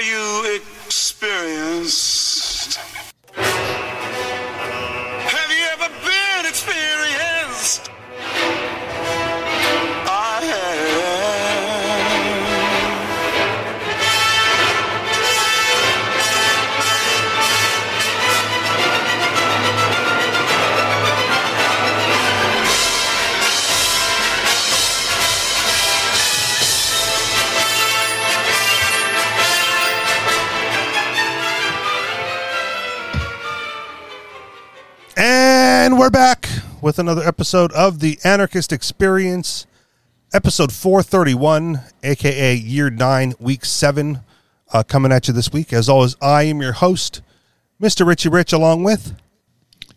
You experienced? We're back with another episode of the Anarchist Experience, episode 431, aka year nine, week seven, uh, coming at you this week. As always, I am your host, Mr. Richie Rich, along with.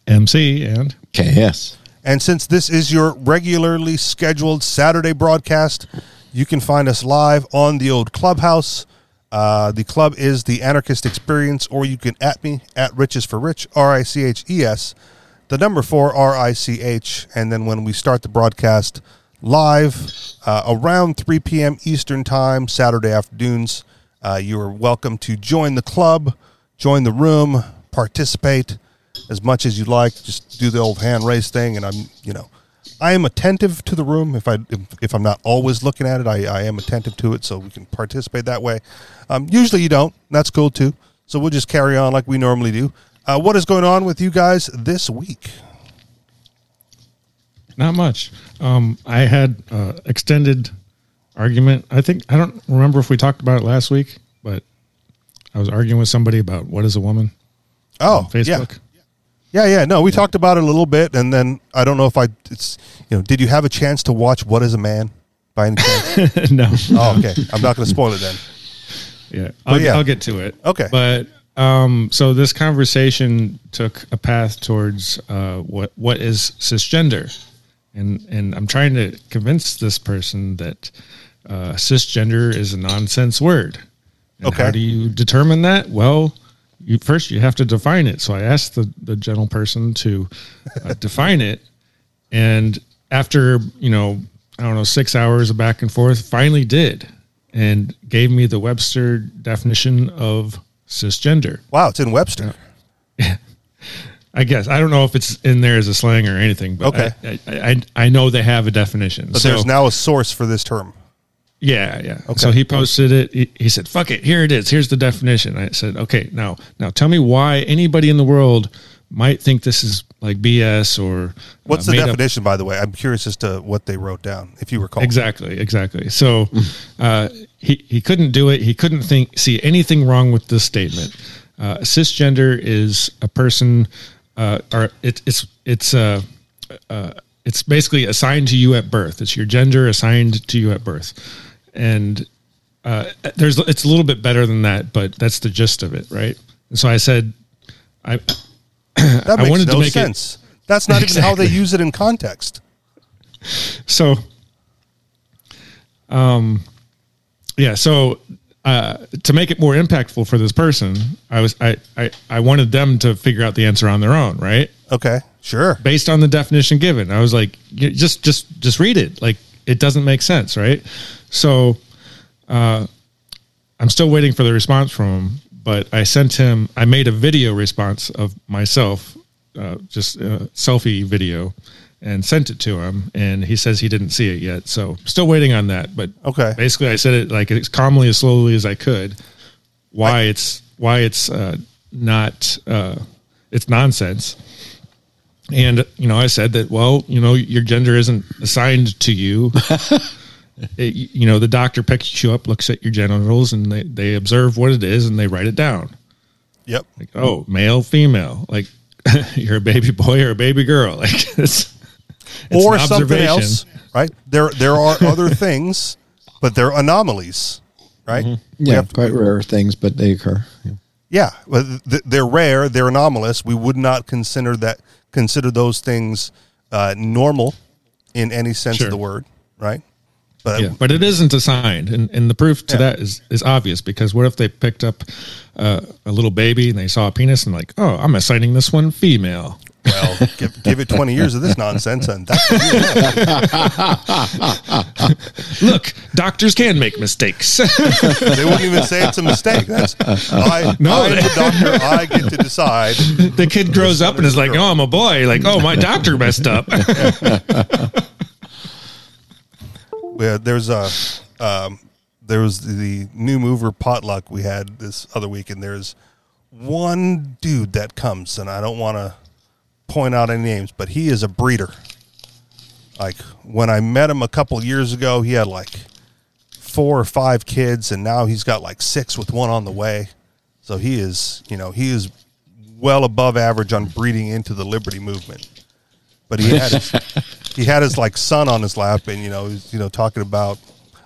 MC and KS. And since this is your regularly scheduled Saturday broadcast, you can find us live on the old clubhouse. Uh, the club is the Anarchist Experience, or you can at me at Riches for Rich, R I C H E S, the number four R I C H. And then when we start the broadcast live uh, around 3 p.m. Eastern Time, Saturday afternoons, uh, you are welcome to join the club, join the room, participate as much as you like. Just do the old hand raise thing, and I'm, you know, I am attentive to the room. If I if, if I'm not always looking at it, I, I am attentive to it, so we can participate that way. Um, usually you don't. That's cool too. So we'll just carry on like we normally do. Uh, what is going on with you guys this week? not much. Um, I had uh, extended argument. I think I don't remember if we talked about it last week, but I was arguing with somebody about what is a woman Oh, on Facebook. Yeah, yeah, yeah. No, we talked about it a little bit, and then I don't know if I. It's you know, did you have a chance to watch What Is a Man by any chance? no, oh, okay. I'm not going to spoil it then. yeah, I'll, yeah. I'll get to it. Okay. but um, so this conversation took a path towards uh, what what is cisgender, and and I'm trying to convince this person that uh, cisgender is a nonsense word. And Okay. How do you determine that? Well, you first you have to define it. So I asked the the gentle person to uh, define it, and after you know I don't know six hours of back and forth, finally did, and gave me the Webster definition of cisgender. Wow, it's in Webster. I guess I don't know if it's in there as a slang or anything, but Okay. I, I, I, I know they have a definition. But so there's now a source for this term. yeah, yeah. Okay. So he posted it. He, he said, "Fuck it, here it is. Here's the definition." I said, "Okay, now now tell me why anybody in the world might think this is like BS or What's uh, the made up definition, by the way? I'm curious as to what they wrote down, if you recall. Exactly, exactly. So uh, he he couldn't do it. He couldn't think see anything wrong with this statement. Uh, cisgender is a person, uh, or it, it's it's uh, uh, it's basically assigned to you at birth. It's your gender assigned to you at birth, and uh, there's it's a little bit better than that, but that's the gist of it, right? And so I said, I That I makes wanted to no make it- sense. That's not even how they use it in context. so um yeah so uh to make it more impactful for this person i was i i, I wanted them to figure out the answer on their own right? Okay, sure. based on the definition given. I was like just just just read it. Like it doesn't make sense right? So uh i'm still waiting for the response from him but i sent him i made a video response of myself uh, just a selfie video and sent it to him and he says he didn't see it yet. So still waiting on that but Okay. basically i said it like as calmly as slowly as i could. Why it's why it's uh, not uh, it's nonsense. And you know i said that well you know your gender isn't assigned to you. It- you know the doctor picks you up looks at your genitals and they, they observe what it is and they write it down. Yep. like oh male female. Like you're a baby boy or a baby girl. Like it's, it's or an something else, right? There, there are other things, but they're anomalies, right? We Yeah, have to- quite rare things, but they occur. Yeah. yeah, but th- they're rare. They're anomalous. We would not consider that consider those things uh, normal in any sense Sure. of the word, right? But yeah, but it isn't assigned, and and the proof to Yeah. that is is obvious because what if they picked up uh, a little baby and they saw a penis and like, oh, I'm assigning this one female. Well, give, give it 20 years of this nonsense, and that's what you have. Look, doctors can make mistakes. they wouldn't even say it's a mistake. That's I, No, I'm the doctor. I get to decide. the kid grows up and is like, "Oh, I'm a boy." Like, "Oh, my doctor messed up." Yeah, there's a um, there was the new mover potluck we had this other week, and there's one dude that comes, and I don't want to point out any names, but he is a breeder. Like when I met him a couple years ago, he had like four or five kids, and now he's got like six with one on the way. So he is, you know, he is well above average on breeding into the liberty movement. But he had his, he had his like son on his lap, and you know, he's you know talking about,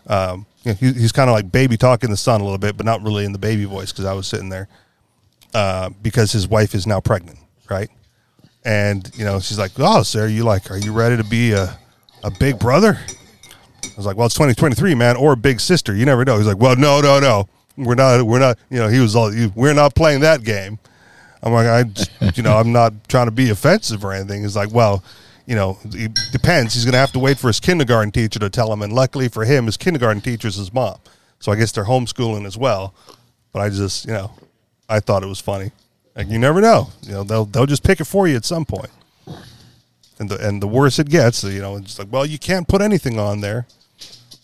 um, you know, he, he's kind of like baby talking the son a little bit, but not really in the baby voice because I was sitting there uh, because his wife is now pregnant, right? And you know, she's like, "Oh, sir, you like, are you ready to be a a big brother?" I was like, "Well, it's 2023, man, or a big sister. You never know." He's like, "Well, no, no, no, we're not, we're not. You know, he was all, we're not playing that game." I'm like, I, you know, I'm not trying to be offensive or anything. He's like, well, you know, it depends. He's going to have to wait for his kindergarten teacher to tell him. And luckily for him, his kindergarten teacher is his mom. So I guess they're homeschooling as well. But I just, you know, I thought it was funny. Like you never know. You know, they'll they'll just pick it for you at some point. And the and the worse it gets, you know, it's like, well, you can't put anything on there.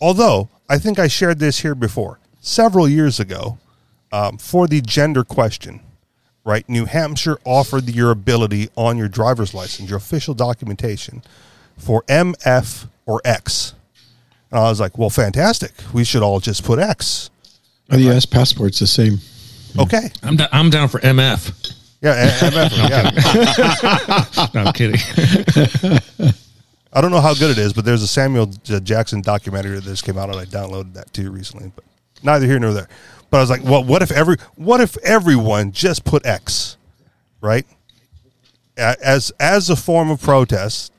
Although I think I shared this here before, several years ago, um, for the gender question, right? New Hampshire offered your ability on your driver's license, your official documentation, for MF or X. And I was like, well, fantastic. We should all just put X. Oh, the U.S. passport's the same. Okay. I'm da- I'm down for MF. Yeah, a- MF. yeah. No, I'm kidding. I don't know how good it is, but there's a Samuel J- Jackson documentary that just came out, and I downloaded that too recently. But neither here nor there. But I was like, well, what if every what if everyone just put X, right? As as a form of protest,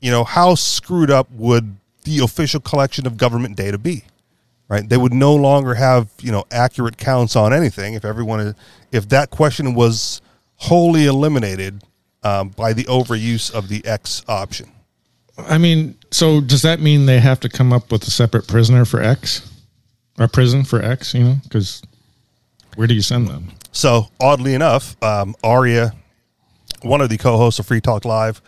you know, how screwed up would the official collection of government data be? Right? They would no longer have you know accurate counts on anything if everyone if that question was wholly eliminated um, by the overuse of the X option. I mean, so does that mean they have to come up with a separate prisoner for X, or prison for X? You know, because where do you send them? So oddly enough, um, Aria, one of the co-hosts of Free Talk Live,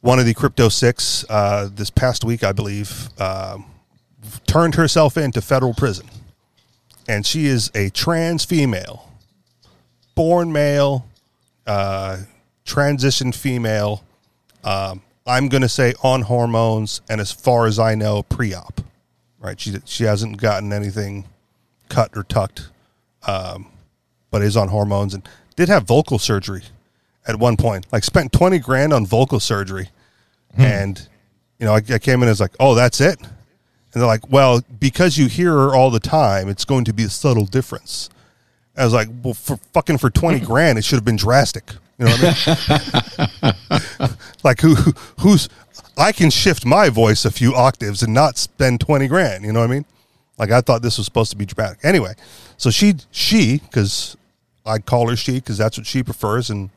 one of the Crypto Six, uh, this past week, I believe, um, turned herself into federal prison, and she is a trans female, born male, uh, transition female. Um, I'm going to say on hormones, and as far as I know, pre-op. Right? She she hasn't gotten anything cut or tucked but is on hormones and did have vocal surgery at one point. Like spent twenty grand on vocal surgery, and you know I, I came in as like, oh, that's it, and they're like, well, because you hear her all the time, it's going to be a subtle difference. I was like, well, for fucking for twenty grand, it should have been drastic. You know what I mean? like who who's I can shift my voice a few octaves and not spend twenty grand. You know what I mean? Like I thought this was supposed to be dramatic. Anyway, so she she because I call her she because that's what she prefers. And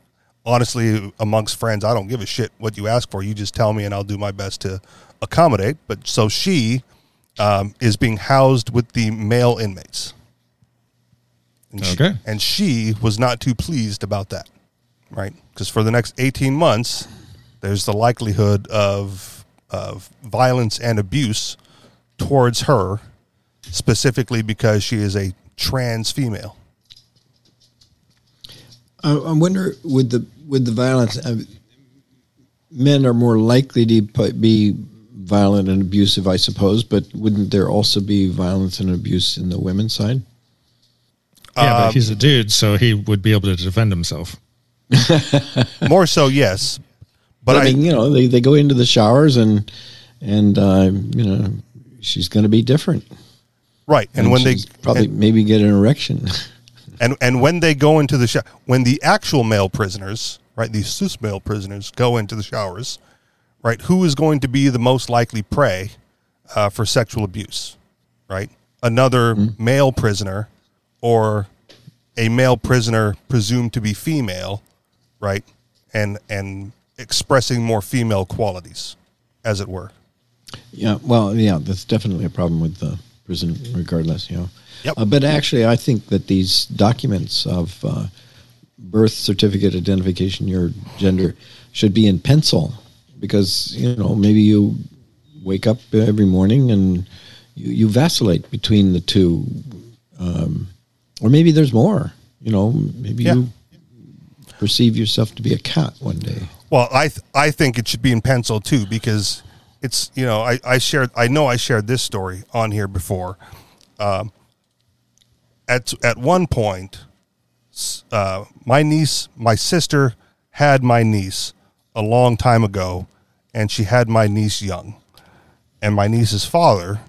honestly, amongst friends, I don't give a shit what you ask for. You just tell me, and I'll do my best to accommodate. But so she um, is being housed with the male inmates. And she- and she was not too pleased about that, right? Because for the next eighteen months, there's the likelihood of of violence and abuse towards her, specifically because she is a trans female. I, I wonder with the with the violence, men are more likely to be violent and abusive, I suppose. But wouldn't there also be violence and abuse in the women's side? Yeah, but he's a dude, so he would be able to defend himself. More so, yes. But But I I, mean, you know, they, they go into the showers and and uh, you know she's going to be different. right, and, when they probably and, maybe get an erection. and and when they go into the shower, when the actual male prisoners, right, these cis male prisoners go into the showers, right, who is going to be the most likely prey uh, for sexual abuse, right? Another male prisoner, or a male prisoner presumed to be female, right, and and expressing more female qualities, as it were. Yeah, well, yeah, that's definitely a problem with the prison, regardless. You know, Yep. Uh, but actually, I think that these documents of uh, birth certificate identification, your gender, should be in pencil because you know maybe you wake up every morning and you, you vacillate between the two, um, or maybe there's more. You know, maybe Yeah. you perceive yourself to be a cat one day. Well, I th- I think it should be in pencil too because it's you know I I shared I know I shared this story on here before. Um, at at one point, uh, my niece, my sister, had my niece a long time ago, and she had my niece young, and my niece's father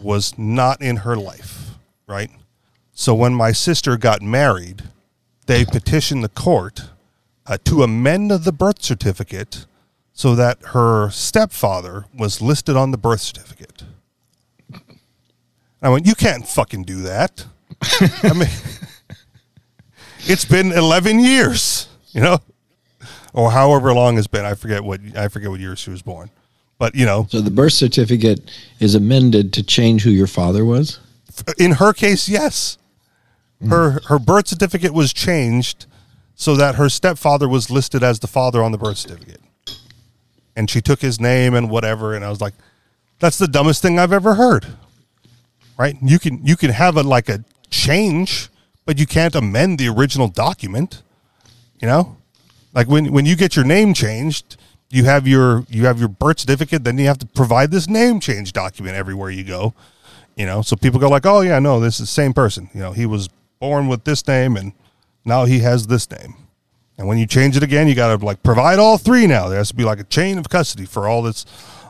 was not in her life, right? So when my sister got married, they petitioned the court uh, to amend the birth certificate so that her stepfather was listed on the birth certificate. I went, you can't fucking do that. I mean, it's been 11 years, you know, or however long it's been. I forget what I forget what year she was born, but you know, So the birth certificate is amended to change who your father was. in her case, yes, hmm. her her birth certificate was changed so that her stepfather was listed as the father on the birth certificate, and she took his name and whatever. And I was like, that's the dumbest thing I've ever heard. Right? You can you can have a like a change, but you can't amend the original document. You know, like when when you get your name changed. You have your you have your birth certificate, then you have to provide this name change document everywhere you go you know so people go like oh yeah no this is the same person you know he was born with this name and now he has this name and when you change it again you got to like provide all three now there has to be like a chain of custody for all this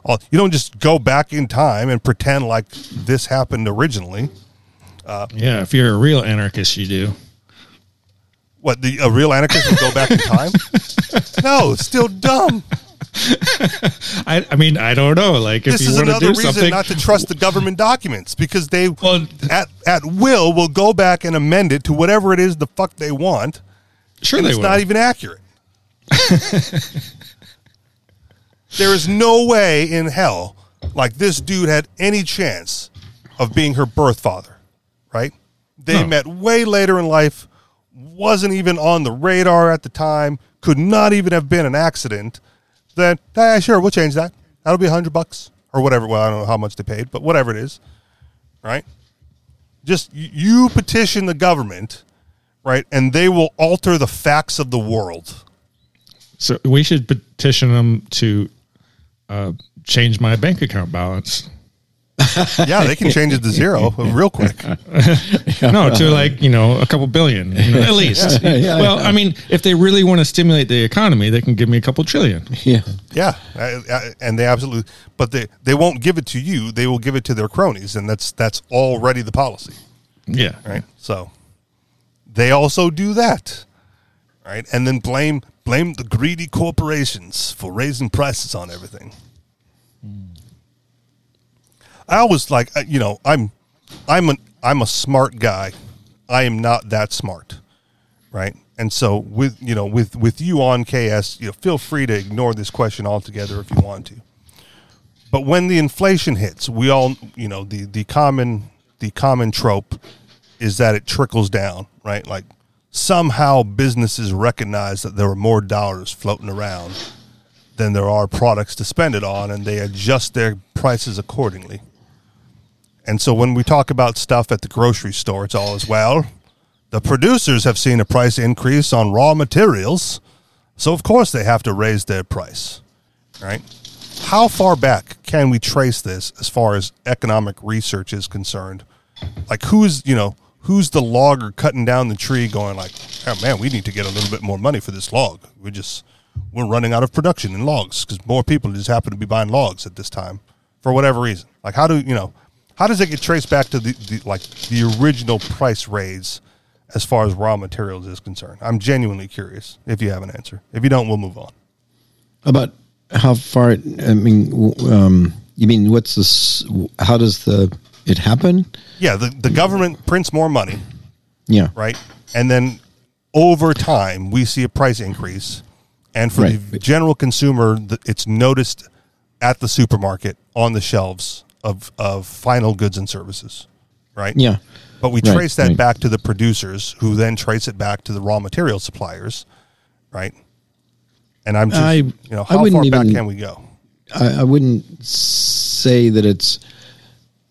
all you don't just go back in time and pretend like this happened originally uh, Yeah, if you're a real anarchist, you do. What the a real anarchist would go back in time no it's still dumb I, I mean, I don't know. Like, if you is want to do reason something, not to trust the government documents because they Well- at at will will go back and amend it to whatever it is the fuck they want sure and they it's will. not even accurate. there is no way in hell like this dude had any chance of being her birth father, right? They No. met way later in life, wasn't even on the radar at the time, could not even have been an accident. Then, ah, sure, we'll change that. That'll be a hundred bucks or whatever. Well, I don't know how much they paid, but whatever it is, right? Just you petition the government right? And they will alter the facts of the world. so we should petition them to uh, change my bank account balance. Yeah, they can change it to zero real quick. no, to like you know a couple billion you know, at least. Yeah, yeah, well, yeah. I mean, if they really want to stimulate the economy, they can give me a couple trillion. Yeah. Yeah, I- I- and they absolutely, but they they won't give it to you. They will give it to their cronies, and that's that's already the policy, Yeah, right? So they also do that, right? And then blame blame the greedy corporations for raising prices on everything. Hmm. I always like you know I'm I'm an I'm a smart guy. I am not that smart, right? And so with you know with with you on KS, you know, feel free to ignore this question altogether if you want to. But when the inflation hits, we all you know the the common the common trope is that it trickles down, right? Like somehow businesses recognize that there are more dollars floating around than there are products to spend it on, and they adjust their prices accordingly. And so when we talk about stuff at the grocery store, it's all as well. The producers have seen a price increase on raw materials, so of course they have to raise their price, right? How far back can we trace this as far as economic research is concerned? Like who's, you know, who's the logger cutting down the tree going like, "Oh man, we need to get a little bit more money for this log. We just we're running out of production in logs because more people just happen to be buying logs at this time for whatever reason. Like how do you know? How does it get traced back to the, the like the original price raise as far as raw materials is concerned? I'm genuinely curious. If you have an answer, if you don't, we'll move on. About how far? It, I mean, um, you mean what's this? How does the it happen? Yeah, the the government prints more money, Yeah. right? And then over time, we see a price increase, and for Right. the general consumer, it's noticed at the supermarket on the shelves of of final goods and services, right? Yeah. But we Right, trace that right. back to the producers, who then trace it back to the raw material suppliers, right? And I'm just, I- you know, how far back can we go? I, I wouldn't say that it's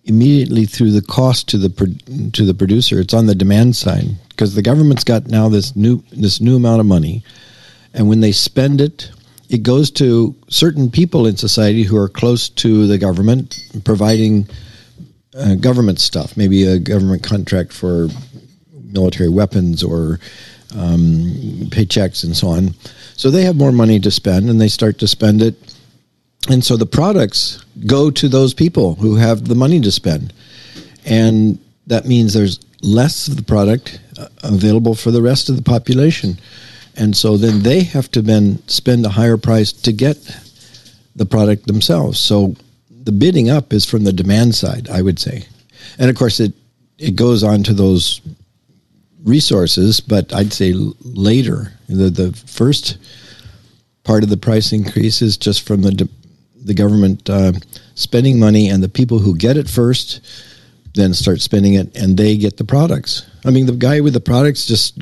immediately through the cost to the pro- to the producer. It's on the demand side because the government's got now this new this new amount of money, and when they spend it, it goes to certain people in society who are close to the government, providing uh, government stuff, maybe a government contract for military weapons or um, paychecks and so on. So they have more money to spend, and they start to spend it. And so the products go to those people who have the money to spend. And that means there's less of the product uh, available for the rest of the population and so then they have to then spend a higher price to get the product themselves so the bidding up is from the demand side i would say and of course it it goes on to those resources but i'd say later the the first part of the price increase is just from the de- the government uh, spending money, and the people who get it first then start spending it, and they get the products. I mean, the guy with the products just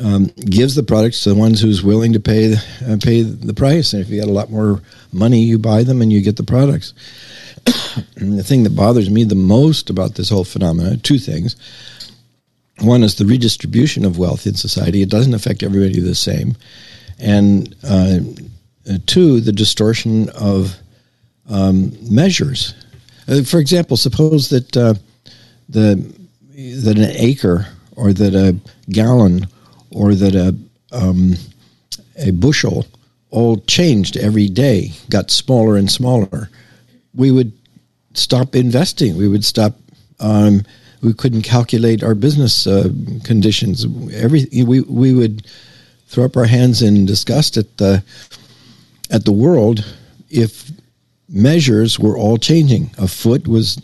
um, gives the products to the ones who's willing to pay uh, pay the price, and if you got a lot more money, you buy them and you get the products. the thing that bothers me the most about this whole phenomenon, two things. One is the redistribution of wealth in society. It doesn't affect everybody the same. And uh, uh, two, the distortion of um, measures. Uh, for example, suppose that uh, the that an acre or that a gallon or that a um, a bushel all changed every day, got smaller and smaller. We would stop investing. We would stop. Um, we couldn't calculate our business uh, conditions. Every we we would throw up our hands in disgust at the at the world if measures were all changing. A foot was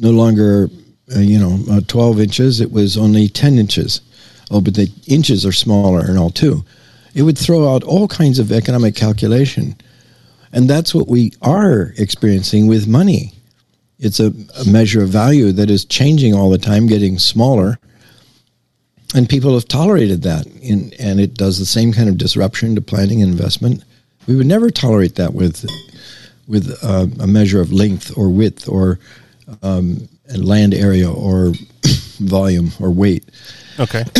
no longer, uh, you know, uh, 12 inches, it was only 10 inches. Oh, but the inches are smaller and all too. It would throw out all kinds of economic calculation. And that's what we are experiencing with money. It's a, a measure of value that is changing all the time, getting smaller. And people have tolerated that. In, and it does the same kind of disruption to planning and investment. We would never tolerate that with with uh, a measure of length or width or um, land area or volume or weight. Okay.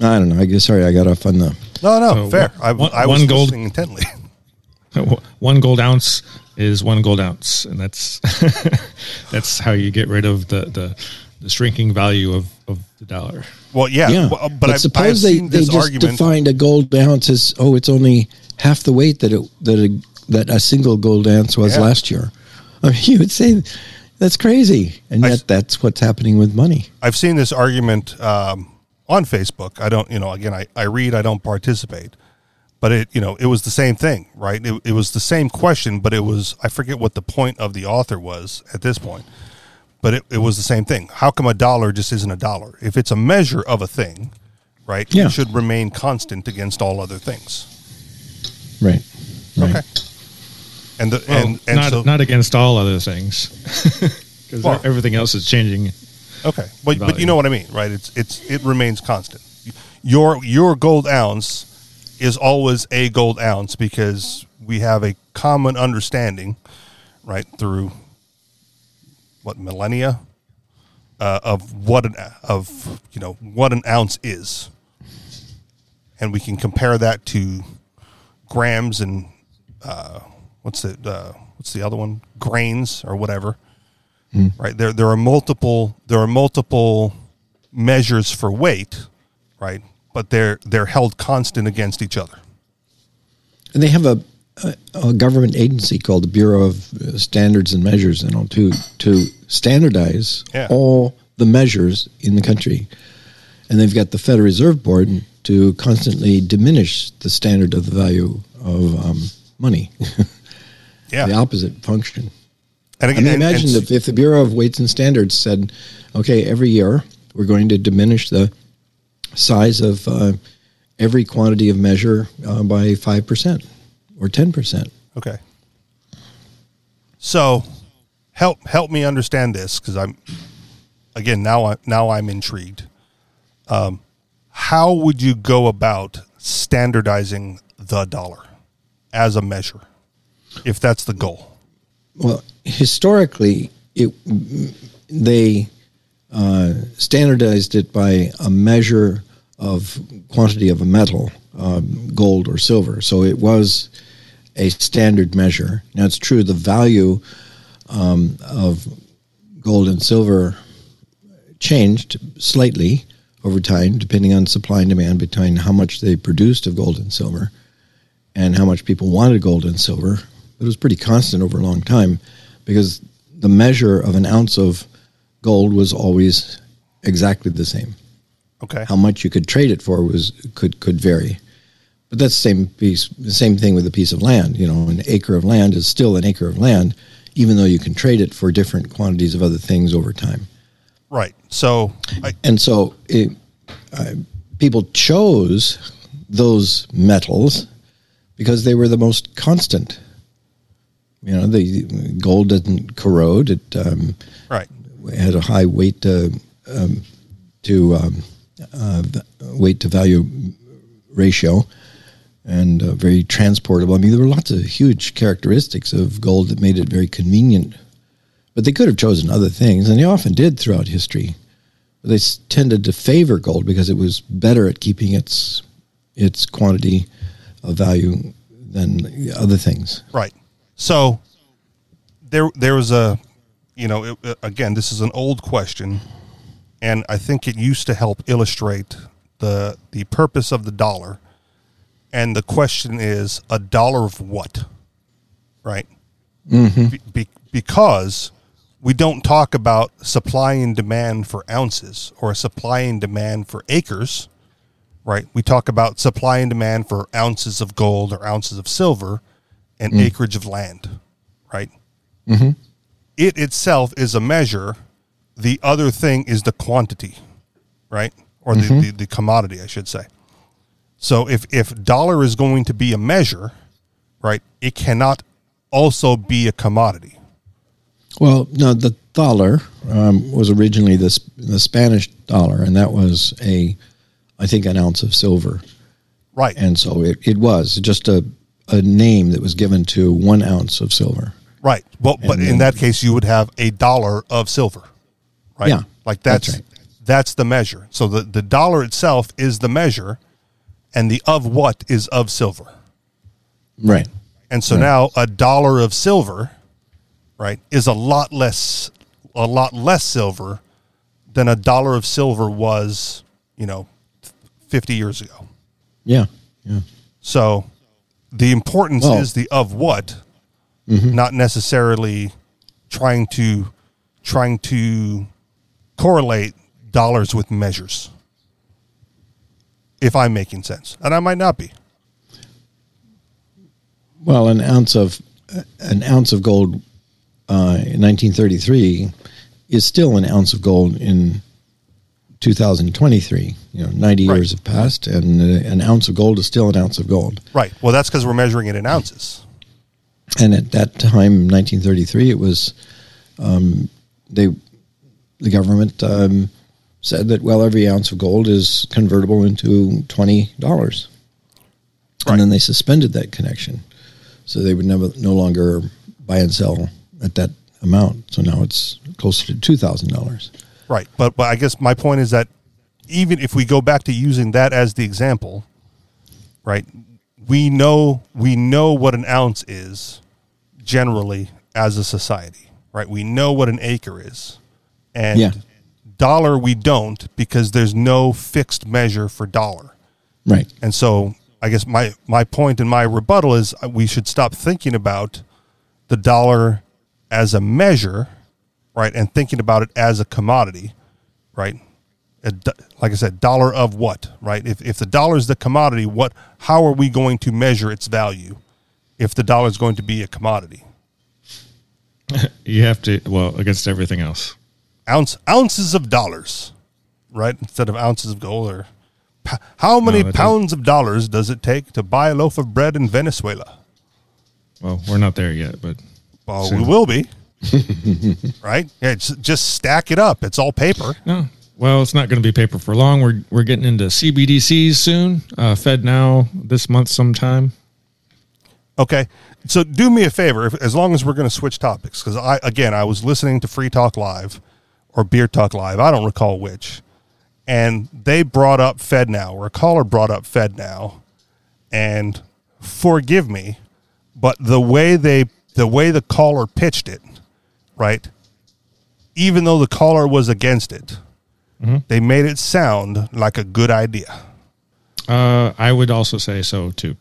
I don't know. I guess sorry, I got off on the. No, no, So fair. one- I, one- I was one gold- listening intently. one gold ounce is one gold ounce, and that's that's how you get rid of the the, the shrinking value of, of the dollar. Well, yeah, Yeah, well, but, I, I have suppose they, seen they this just argument. defined a gold ounce as oh, it's only half the weight that it that a that a single gold ounce was Yeah. last year. I mean, you would say that's crazy, and I- yet that's what's happening with money. I've seen this argument um, on Facebook. I don't, you know, again, I, I read, I don't participate, but it, you know, it was the same thing, right? It, it was the same question, but it was, I forget what the point of the author was at this point, but it, it was the same thing. How come a dollar just isn't a dollar? If it's a measure of a thing, right, Yeah. it should remain constant against all other things. Right. right. Okay. And the, Well, and, and not so, not against all other things, because Well- everything else is changing. Okay, but but you know what I mean, right? It's it's it remains constant. Your your gold ounce is always a gold ounce because we have a common understanding, right, through what millennia uh, of what an of you know what an ounce is, and we can compare that to grams and uh, what's the uh, what's the other one? Grains or whatever. Right? There there are multiple there are multiple measures for weight right? But they're they're held constant against each other. And they have a, a, a government agency called the Bureau of uh, Standards and Measures, and all to to standardize Yeah. all the measures in the country. And they've got the Federal Reserve Board to constantly diminish the standard of the value of um, money, yeah the opposite function. and I mean, and- imagine and- if, if the Bureau of Weights and Standards said, okay, every year we're going to diminish the size of uh, every quantity of measure uh, by five percent or ten percent. Okay. So, help help me understand this because I'm again now I now I'm intrigued. Um, how would you go about standardizing the dollar as a measure, if that's the goal? Well, historically, it they uh, standardized it by a measure of quantity of a metal, um, gold or silver. So it was a standard measure. Now it's true the value um, of gold and silver changed slightly over time, depending on supply and demand between how much they produced of gold and silver and how much people wanted gold and silver. It was pretty constant over a long time because the measure of an ounce of gold was always exactly the same. Okay. How much you could trade it for was could could vary. But that's the same piece the same thing with a piece of land. You know, an acre of land is still an acre of land, even though you can trade it for different quantities of other things over time. Right. So, I, And so it, uh, people chose those metals because they were the most constant. You know, the gold didn't corrode. It um, right. had a high weight to um, to um, uh, weight to value ratio, and uh, very transportable. I mean, there were lots of huge characteristics of gold that made it very convenient. But they could have chosen other things, and they often did throughout history. But they tended to favor gold because it was better at keeping its its quantity of value than other things. Right. So there there was a you know it, uh, again this is an old question and I think it used to help illustrate the the purpose of the dollar and the question is a dollar of what? Right? Be, be, because we don't talk about supply and demand for ounces or supply and demand for acres right? We talk about supply and demand for ounces of gold or ounces of silver and acreage of land, right? Mm-hmm. It itself is a measure. The other thing is the quantity, right? Or the, the, the commodity, I should say. So if, if dollar is going to be a measure, right, it cannot also be a commodity. Well, no, the dollar um, was originally the, the Spanish dollar, and that was a, I think, an ounce of silver. Right. And so it, it was just a, a name that was given to one ounce of silver. Right. Well, but And in that case, you would have a dollar of silver, right? Yeah, Like that's that's that's, the measure. So the, the dollar itself is the measure, and the of what is of silver. Right. And so now a dollar of silver, right, is a lot less a lot less silver than a dollar of silver was, you know, 50 years ago. Yeah. Yeah. So the importance Well- is the of what, not necessarily trying to trying to correlate dollars with measures. If I'm making sense, and I might not be. Well, an ounce of an ounce of gold uh, in 1933 is still an ounce of gold in 2023. You know, 90 Right. years have passed, and uh, an ounce of gold is still an ounce of gold. Right. Well, that's because we're measuring it in ounces. And at that time, 1933, it was um, they the government um, said that well, every ounce of gold is convertible into twenty dollars, Right. and then they suspended that connection, so they would never no longer buy and sell at that amount. So now it's closer to two thousand dollars. Right. But but I guess my point is that even if we go back to using that as the example, right? We know we know what an ounce is generally as a society, right? We know what an acre is. And Yeah. dollar we don't because there's no fixed measure for dollar. Right. And so I guess my my point and my rebuttal is uh, we should stop thinking about the dollar as a measure, right, and thinking about it as a commodity, right? A like I said, dollar of what, right? If if the dollar is the commodity, what? How are we going to measure its value? If the dollar is going to be a commodity, You have to well against everything else. ounce ounces of dollars, right, instead of ounces of gold or how many that pounds of dollars does it take to buy a loaf of bread in Venezuela? Well, we're not there yet, but Well, Soon. we will be. right? Yeah, just stack it up. It's all paper. no. Well, it's not going to be paper for long. We're we're getting into CBDCs soon. Uh, Fed now this month sometime. Okay. So do me a favor, if, as long as we're going to switch topics, because I again I was listening to Free Talk Live or Beer Talk Live, I don't recall which, and they brought up Fed Now, or a caller brought up Fed Now, and forgive me, but the way they the way the caller pitched it, right? Even though the caller was against it, they made it sound like a good idea. Uh, I would also say so too.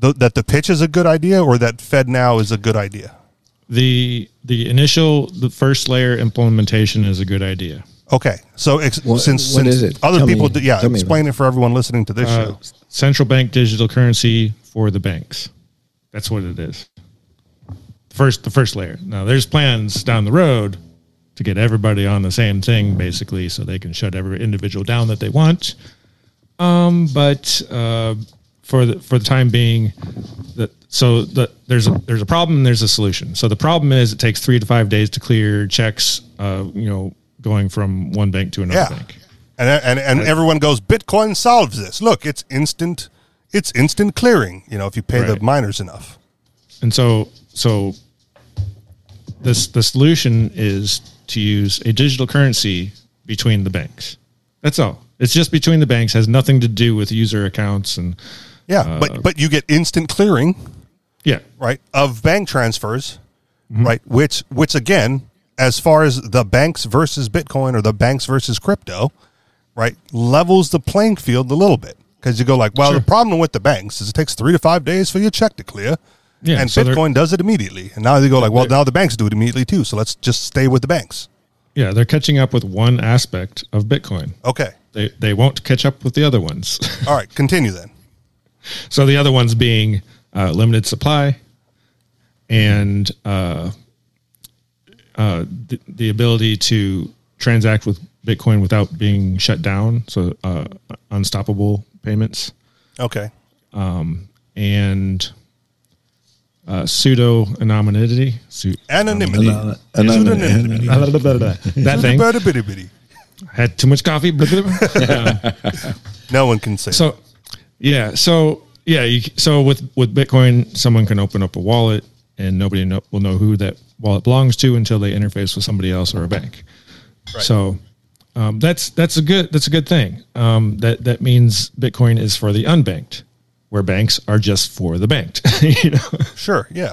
Th- that the pitch is a good idea, or that Fed Now is a good idea. the The initial, the first layer implementation is a good idea. Okay, so ex- What- since, what since is it? other Tell people, me- d- yeah, explain it for everyone listening to this Uh, show. central bank digital currency for the banks. That's what it is. First, the first layer. Now, there's plans down the road to get everybody on the same thing, basically, so they can shut every individual down that they want. Um, but uh, for the for the time being, that so the, there's a there's a problem and there's a solution. So the problem is it takes three to five days to clear checks. Uh, you know, going from one bank to another Yeah, bank. and and and everyone goes, Bitcoin solves this. Look, it's instant, it's instant clearing. You know, if you pay the miners enough. And so, so this the solution is to use a digital currency between the banks. That's all. It's just between the banks. Has nothing to do with user accounts and Yeah, Uh, but but you get instant clearing, yeah, right, of bank transfers, Mm-hmm. right? Which which again, as far as the banks versus Bitcoin or the banks versus crypto, right, levels the playing field a little bit because you go like, well, Sure. the problem with the banks is it takes three to five days for your check to clear. Yeah, and so Bitcoin does it immediately. And now they go like, well, now the banks do it immediately too. So let's just stay with the banks. yeah. They're catching up with one aspect of Bitcoin. Okay. They they won't catch up with the other ones. All right. Continue then. so the other ones being uh, limited supply and uh, uh, the, the ability to transact with Bitcoin without being shut down. So uh, unstoppable payments Okay. and uh, pseudo anonymity. Su- Anonymity. Anonymity. That thing had too much coffee. No one can say. So, yeah. So, yeah. You, so with with Bitcoin, someone can open up a wallet, and nobody know, will know who that wallet belongs to until they interface with somebody else or a bank. So, um, that's that's a good that's a good thing. Um, that that means Bitcoin is for the unbanked, where banks are just for the banked. you know. sure. Yeah.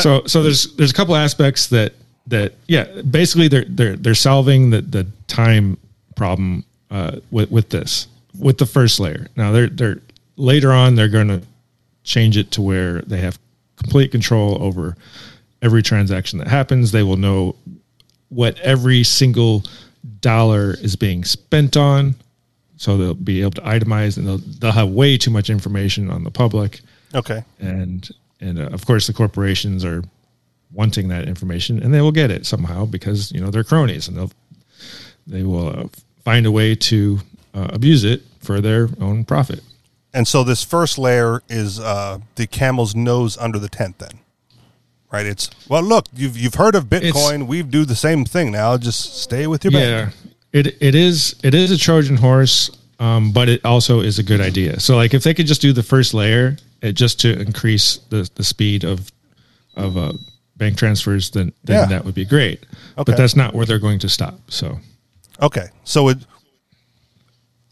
so so there's there's a couple aspects that that yeah basically they're they're they're solving the the time problem uh, with with this with the first layer. Now they're they're later on they're going to change it to where they have complete control over every transaction that happens. They will know what every single dollar is being spent on. So they'll be able to itemize and they'll, they'll have way too much information on the public Okay. and and uh, of course the corporations are wanting that information and they will get it somehow because you know they're cronies and they'll they will uh, find a way to uh, abuse it for their own profit And so this first layer is uh, the camel's nose under the tent. Then, right? It's well. Look, you've you've heard of Bitcoin. we do the same thing now. Just stay with your yeah bank. It it is it is a trojan horse um, but it also is a good idea so like if they could just do the first layer it just to increase the the speed of of uh, bank transfers then then Yeah. that would be great Okay. but that's not where they're going to stop so Okay, so it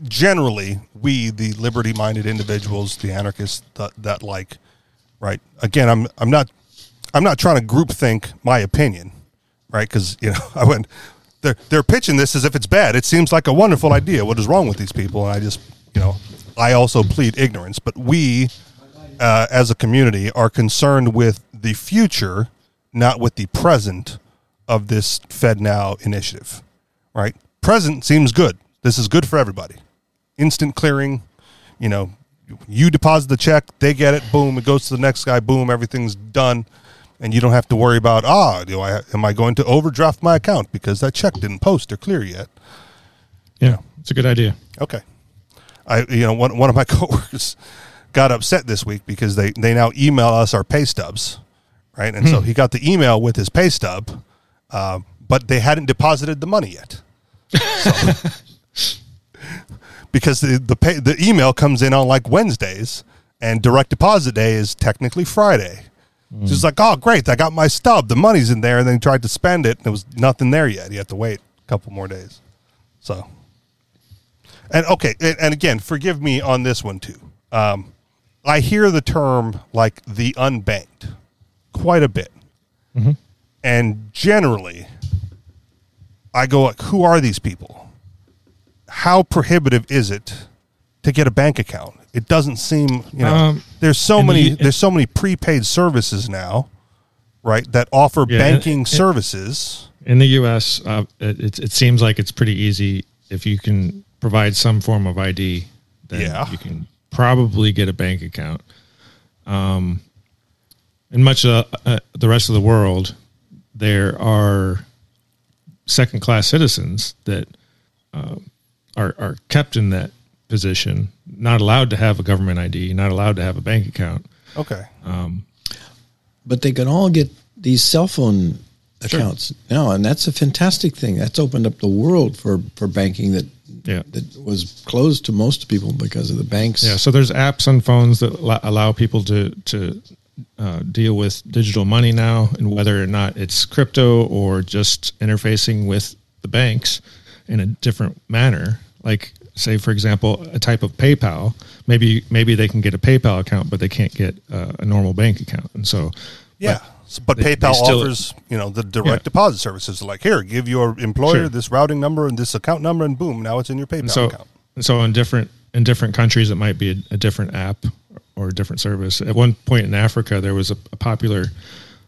generally we, the liberty-minded individuals, the anarchists that, that like, right? Again, I'm I'm not I'm not trying to group think my opinion, right? Because you know I went they're they're pitching this as if it's bad. It seems like a wonderful idea. What is wrong with these people? And I just you know I also plead ignorance. But we, uh, as a community, are concerned with the future, not with the present of this Fed Now initiative, right? Present seems good. This is good for everybody. Instant clearing, you know, you deposit the check, they get it, boom, it goes to the next guy, boom, everything's done, and you don't have to worry about ah, do I am I going to overdraft my account because that check didn't post or clear yet? yeah it's a good idea Okay, I you know one one of my coworkers got upset this week because they they now email us our pay stubs, right? And so he got the email with his pay stub, uh, but they hadn't deposited the money yet. So- because the the pay, the email comes in on like Wednesdays, and direct deposit day is technically Friday. She's like, "Oh, great! I got my stub. The money's in there." And then he tried to spend it, and there was nothing there yet. He had to wait a couple more days. So, and okay, and, and again, forgive me on this one too. Um, I hear the term like the unbanked quite a bit, and generally, I go like, "Who are these people? How prohibitive is it to get a bank account?" It doesn't seem, you know, Um, there's so in the- many there's so many prepaid services now, right, that offer Yeah, banking and- services. In the U.S., uh, it, it, it seems like it's pretty easy if you can provide some form of ID. Then Yeah. you can probably get a bank account. Um, in much of uh, the rest of the world, there are second-class citizens that uh, are are kept in that position, not allowed to have a government ID, not allowed to have a bank account. Okay. But they can all get these cell phone accounts now, and that's a fantastic thing. That's opened up the world for, for banking that Yeah. that was closed to most people because of the banks. Yeah, so there's apps on phones that allow- allow people to to uh, deal with digital money now, and whether or not it's crypto or just interfacing with the banks in a different manner. Like, say, for example, a type of PayPal. Maybe maybe they can get a PayPal account, but they can't get uh, a normal bank account, and so Yeah. S- But they- PayPal they still- offers, you know, the direct Yeah. deposit services. Like, here, give your employer Sure. this routing number and this account number, and boom, now it's in your PayPal And so, account. and so in different in different countries, it might be a, a different app or a different service. At one point in Africa, there was a, a popular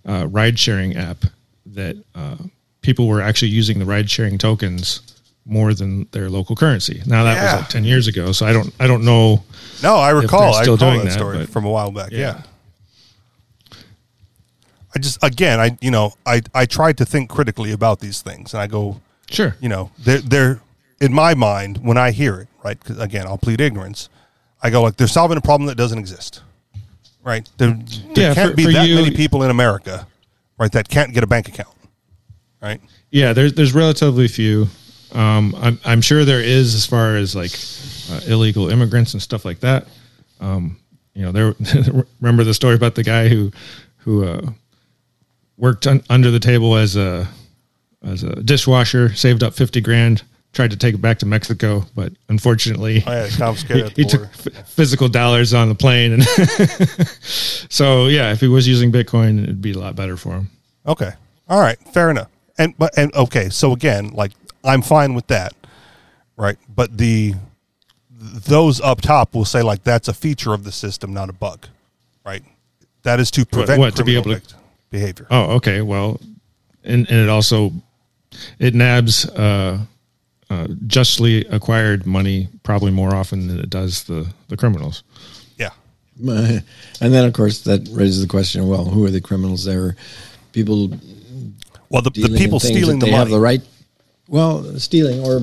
uh, ride sharing app that uh, people were actually using the ride sharing tokens more than their local currency. Now that Yeah. was like ten years ago, so I don't I don't know. No, I recall. I still recall doing that that, story from a while back. Yeah. Yeah. I just again, I you know, I I tried to think critically about these things, and I go, Sure, you know, they're they're in my mind when I hear it, right? Because again, I'll plead ignorance. I go like they're solving a problem that doesn't exist, right? There, there Yeah, can't for- be for that you- many people in America, right, that can't get a bank account, right? Yeah, there's there's relatively few. Um, I'm I'm sure there is as far as like uh, illegal immigrants and stuff like that. Um, you know, there. remember the story about the guy who who uh, worked un, under the table as a as a dishwasher, saved up fifty grand, tried to take it back to Mexico, but unfortunately, had confiscated he, he took f- physical dollars on the plane, and so yeah, if he was using Bitcoin, it'd be a lot better for him. Okay. All right. Fair enough. And but and okay. So again, like I'm fine with that, right? But the those up top will say like that's a feature of the system, not a bug, right? That is to prevent what, to be able to- vict- behavior. Oh, okay. Well, and, and it also it nabs uh, uh, justly acquired money probably more often than it does the the criminals. Yeah. and then of course that raises the question: Well, who are the criminals? There, people Well, the, the people stealing that the they money. have the right. Well, stealing or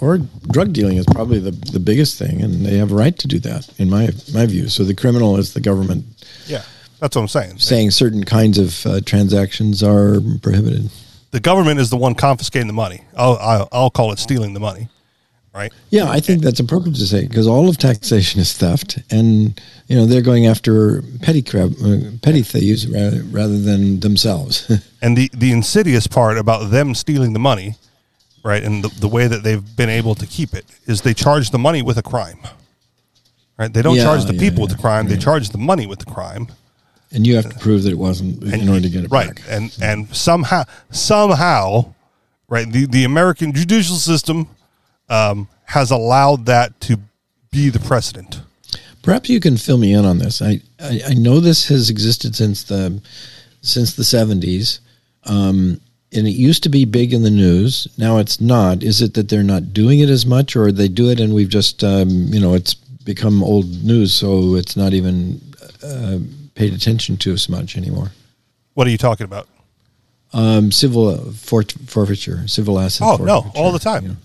or drug dealing is probably the the biggest thing, and they have a right to do that, in my my view. So the criminal is the government Yeah. That's what I'm saying. saying certain kinds of uh, transactions are prohibited. The government is the one confiscating the money. I'll, I'll, I'll call it stealing the money, right? Yeah, I think that's appropriate to say because all of taxation is theft, and you know they're going after petty crab, uh, petty thieves rather, rather than themselves. And the, the insidious part about them stealing the money, right, and the, the way that they've been able to keep it is they charge the money with a crime. Right? They don't Yeah, charge the yeah, people with the crime, they charge the money with the crime. and you have to prove that it wasn't in order to get it right. back. And and somehow somehow, right, the, the American judicial system um, has allowed that to be the precedent. Perhaps you can fill me in on this. I, I, I know this has existed since the since the seventies, um, and it used to be big in the news. Now it's not. Is it that they're not doing it as much, or they do it and we've just um, you know it's become old news, so it's not even uh, paid attention to as much anymore? What are you talking about? Um, civil uh, fort, forfeiture, civil asset. Oh no, all the time. you know.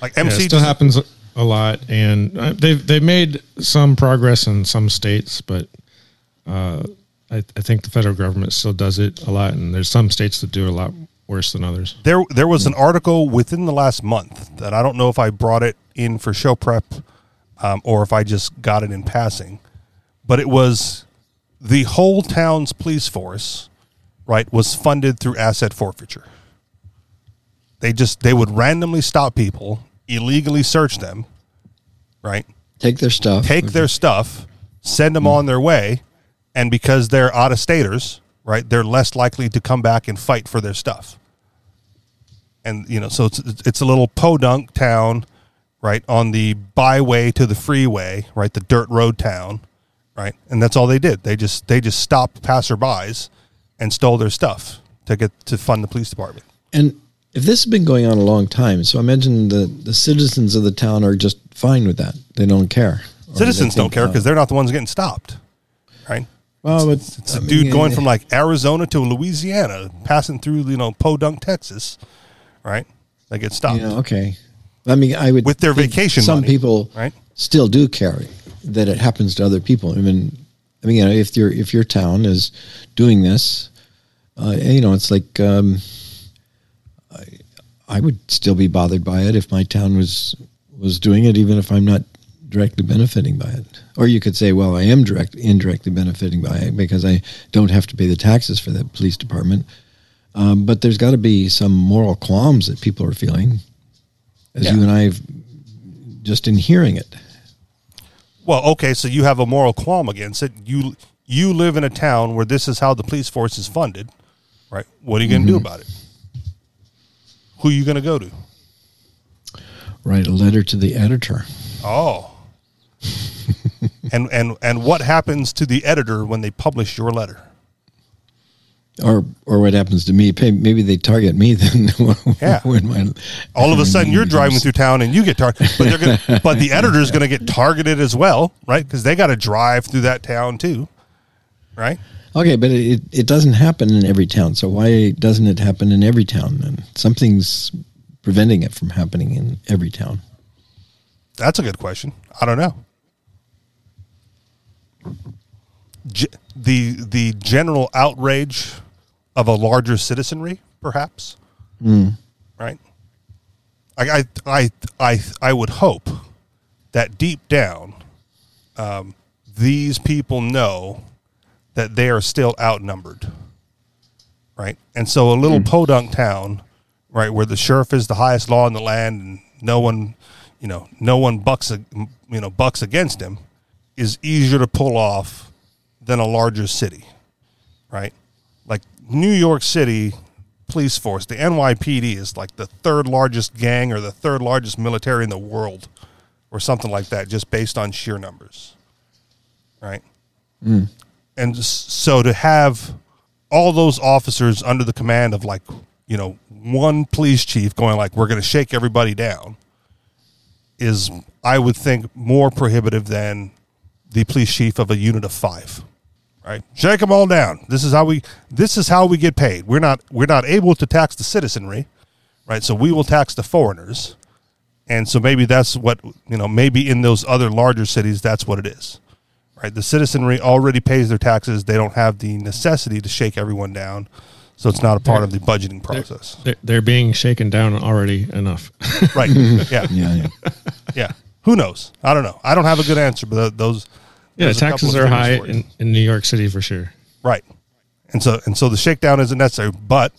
Like Yeah, MC it still happens. a lot, and uh, they've they've made some progress in some states, but uh, I, I think the federal government still does it a lot, and there's some states that do it a lot worse than others. There, there was an article within the last month that I don't know if I brought it in for show prep um, or if I just got it in passing, but it was the whole town's police force, right, was funded through asset forfeiture. They just they would randomly stop people, illegally search them, right, Take their stuff. take their stuff, send them on their way, and because they're out of staters, right, they're less likely to come back and fight for their stuff. And you know, so it's it's a little podunk town, right, on the byway to the freeway, right, the dirt road town, right, and that's all they did. They just they just stopped passerbys and stole their stuff to get to fund the police department. And if this has been going on a long time, so I imagine the, the citizens of the town are just fine with that. They don't care. Citizens they don't care uh, because they're not the ones getting stopped, right? Well, It's I a mean, dude going uh, from like Arizona to Louisiana, passing through you know Podunk, Texas, right? They get stopped. You know, okay. I mean, I would With their vacation Some money, people right? still do carry that it happens to other people. I mean, I mean, you know, if your if your town is doing this, uh, you know, it's like um, I, I would still be bothered by it if my town was was doing it, even if I'm not directly benefiting by it. Or you could say, well, I am direct indirectly benefiting by it because I don't have to pay the taxes for the police department. Um, but there's got to be some moral qualms that people are feeling, as Yeah. you and I have just in hearing it. Well, okay, so you have a moral qualm against it. You you live in a town where this is how the police force is funded, right? What are you going to do Mm-hmm. about it? Who are you going to go to? Write a letter to the editor. Oh. And and and what happens to the editor when they publish your letter? Or, or what happens to me? Maybe they target me then. Yeah. when my, All of a sudden, you're driving through town and you get targeted, but they're gonna, but the editor's going to get targeted as well, right? Because they got to drive through that town too, right? Okay, but it, it doesn't happen in every town. So why doesn't it happen in every town then? Something's preventing it from happening in every town. That's a good question. I don't know. G- the the general outrage of a larger citizenry, perhaps, right? I, I I I I would hope that deep down, um, these people know that they are still outnumbered, right? And so, a little podunk town, right, where the sheriff is the highest law in the land, and no one, you know, no one bucks, a- you know, bucks against him, is easier to pull off than a larger city, right? Like New York City police force, the NYPD is like the third largest gang or the third largest military in the world, or something like that, just based on sheer numbers, right? Mm. and so to have all those officers under the command of like you know one police chief going like we're going to shake everybody down is i would think more prohibitive than the police chief of a unit of five right shake them all down this is how we this is how we get paid we're not we're not able to tax the citizenry right so we will tax the foreigners and so maybe that's what you know maybe in those other larger cities that's what it is right? The citizenry already pays their taxes. They don't have the necessity to shake everyone down. So it's not a part of the budgeting process. They're, they're being shaken down already enough. Right. Yeah. Yeah, yeah. Yeah. Who knows? I don't know. I don't have a good answer, but those. Yeah, there's taxes are high in, in New York City for sure. Right. And so and so the shakedown isn't necessary, but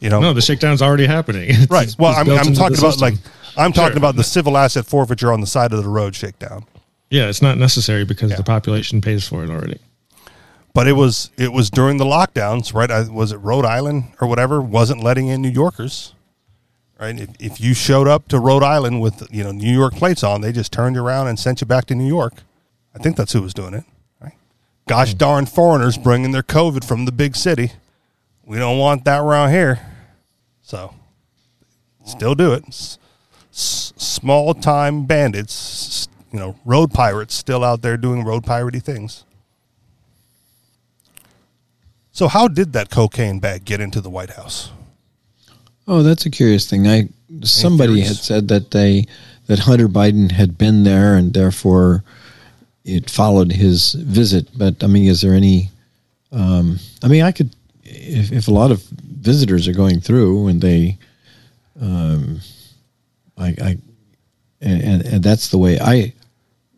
you know, No, the shakedown's already happening. It's- right. Well, I'm, I'm talking about like I'm talking Sure. about the civil asset forfeiture on the side of the road shakedown. yeah, it's not necessary because Yeah. the population pays for it already. But it was it was during the lockdowns, right? I, was it Rhode Island or whatever wasn't letting in New Yorkers, right? If, if you showed up to Rhode Island with you know New York plates on, they just turned you around and sent you back to New York. I think that's who was doing it. Right? Gosh darn foreigners bringing their COVID from the big city. We don't want that around here. So, still do it. S- s- small time bandits, you know, road pirates still out there doing road piratey things. So, how did that cocaine bag get into the White House? Oh, that's a curious thing. I somebody had said that they that Hunter Biden had been there and therefore it followed his visit. But I mean, is there any? Um, I mean, I could if, if a lot of visitors are going through and they, um, I, I and, and and that's the way I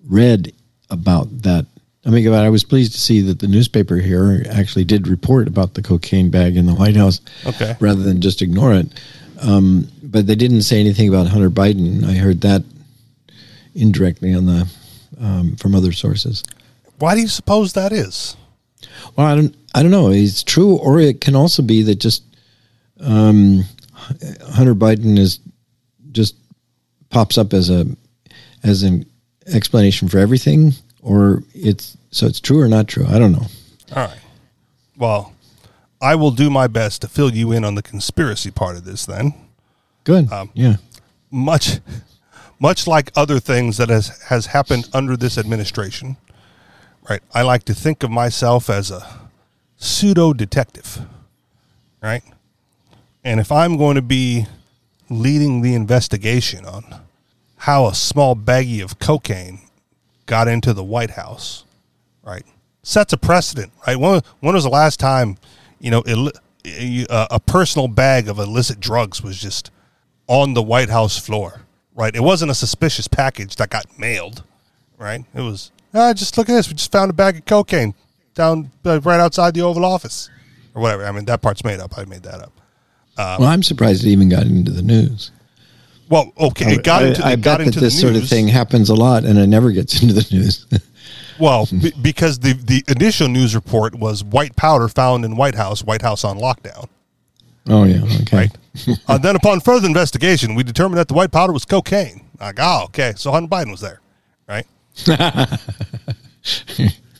read about that. I mean, I was pleased to see that the newspaper here actually did report about the cocaine bag in the White House, Okay. rather than just ignore it. Um, but they didn't say anything about Hunter Biden. I heard that indirectly on the um, from other sources. Why do you suppose that is? Well, I don't, I don't know. It's true, or it can also be that just um, Hunter Biden is just pops up as a as an explanation for everything, or it's so it's true or not true. I don't know. All right. Well, I will do my best to fill you in on the conspiracy part of this then. Good. yeah. Much much like other things that has has happened under this administration. Right? I like to think of myself as a pseudo detective. Right? And if I'm going to be leading the investigation on how a small baggie of cocaine got into the White House, right? Sets a precedent, right? When, when was the last time, you know, a, a personal bag of illicit drugs was just on the White House floor, right? It wasn't a suspicious package that got mailed, right? It was, ah, just look at this. We just found a bag of cocaine down uh, right outside the Oval Office or whatever. I mean, that part's made up. I made that up. well, I'm surprised it even got into the news. Well, okay, it got I, into, I it got bet that this the sort of thing happens a lot, and it never gets into the news. Well, b- because the the initial news report was white powder found in White House, White House on lockdown. Oh yeah. Okay. Right. uh, then, upon further investigation, we determined that the white powder was cocaine. Like, oh, okay, so Hunter Biden was there, right?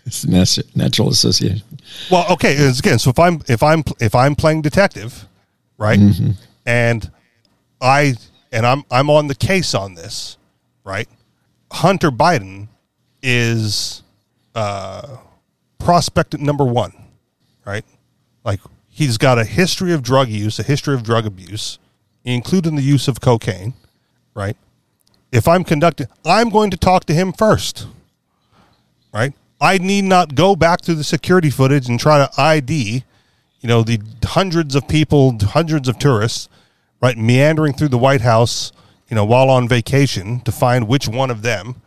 It's nat- natural association. Well, okay, again, so if I'm if I'm if I'm playing detective, right, and I and I'm I'm on the case on this, right? Hunter Biden is uh, prospect number one, right? Like he's got a history of drug use, a history of drug abuse, including the use of cocaine, right? If I'm conducting, I'm going to talk to him first, right? I need not go back through the security footage and try to ID, you know, the hundreds of people, hundreds of tourists, right, meandering through the White House, you know, while on vacation to find which one of them,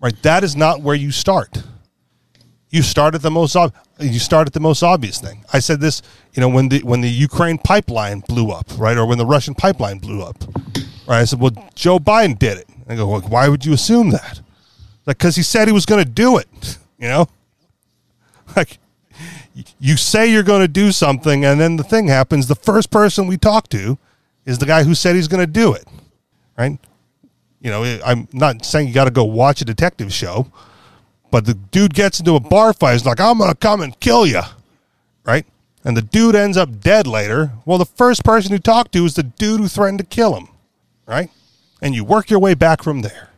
right? That is not where you start. You start at the most ob- you start at the most obvious thing. I said this, you know, when the when the Ukraine pipeline blew up, right, or when the Russian pipeline blew up, right? I said, well, Joe Biden did it. I go, well, why would you assume that? Like, because he said he was going to do it, you know? Like, you say you're going to do something, and then the thing happens. The first person we talk to is the guy who said he's going to do it, right? You know, I'm not saying you got to go watch a detective show, but the dude gets into a bar fight. He's like, I'm going to come and kill you, right? And the dude ends up dead later. Well, the first person you talk to is the dude who threatened to kill him, right? And you work your way back from there.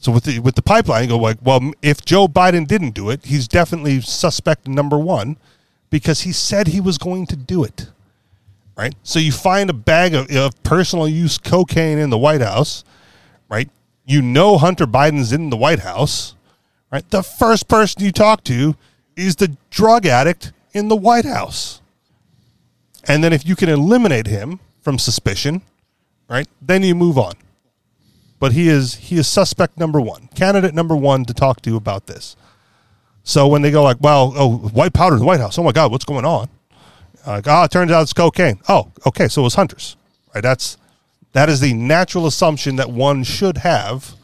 So with the with the pipeline, you go like, well, if Joe Biden didn't do it, he's definitely suspect number one because he said he was going to do it. Right. So you find a bag of, of personal use cocaine in the White House. You know Hunter Biden's in the White House. Right. The first person you talk to is the drug addict in the White House. And then if you can eliminate him from suspicion, right, then you move on but he is he is suspect number one, candidate number one to talk to about this. So when they go like, "Well, oh, white powder in the White House. Oh my God, what's going on?" Like, oh, it turns out it's cocaine. Oh, okay, so it was Hunter's. Right? That's that is the natural assumption that one should have,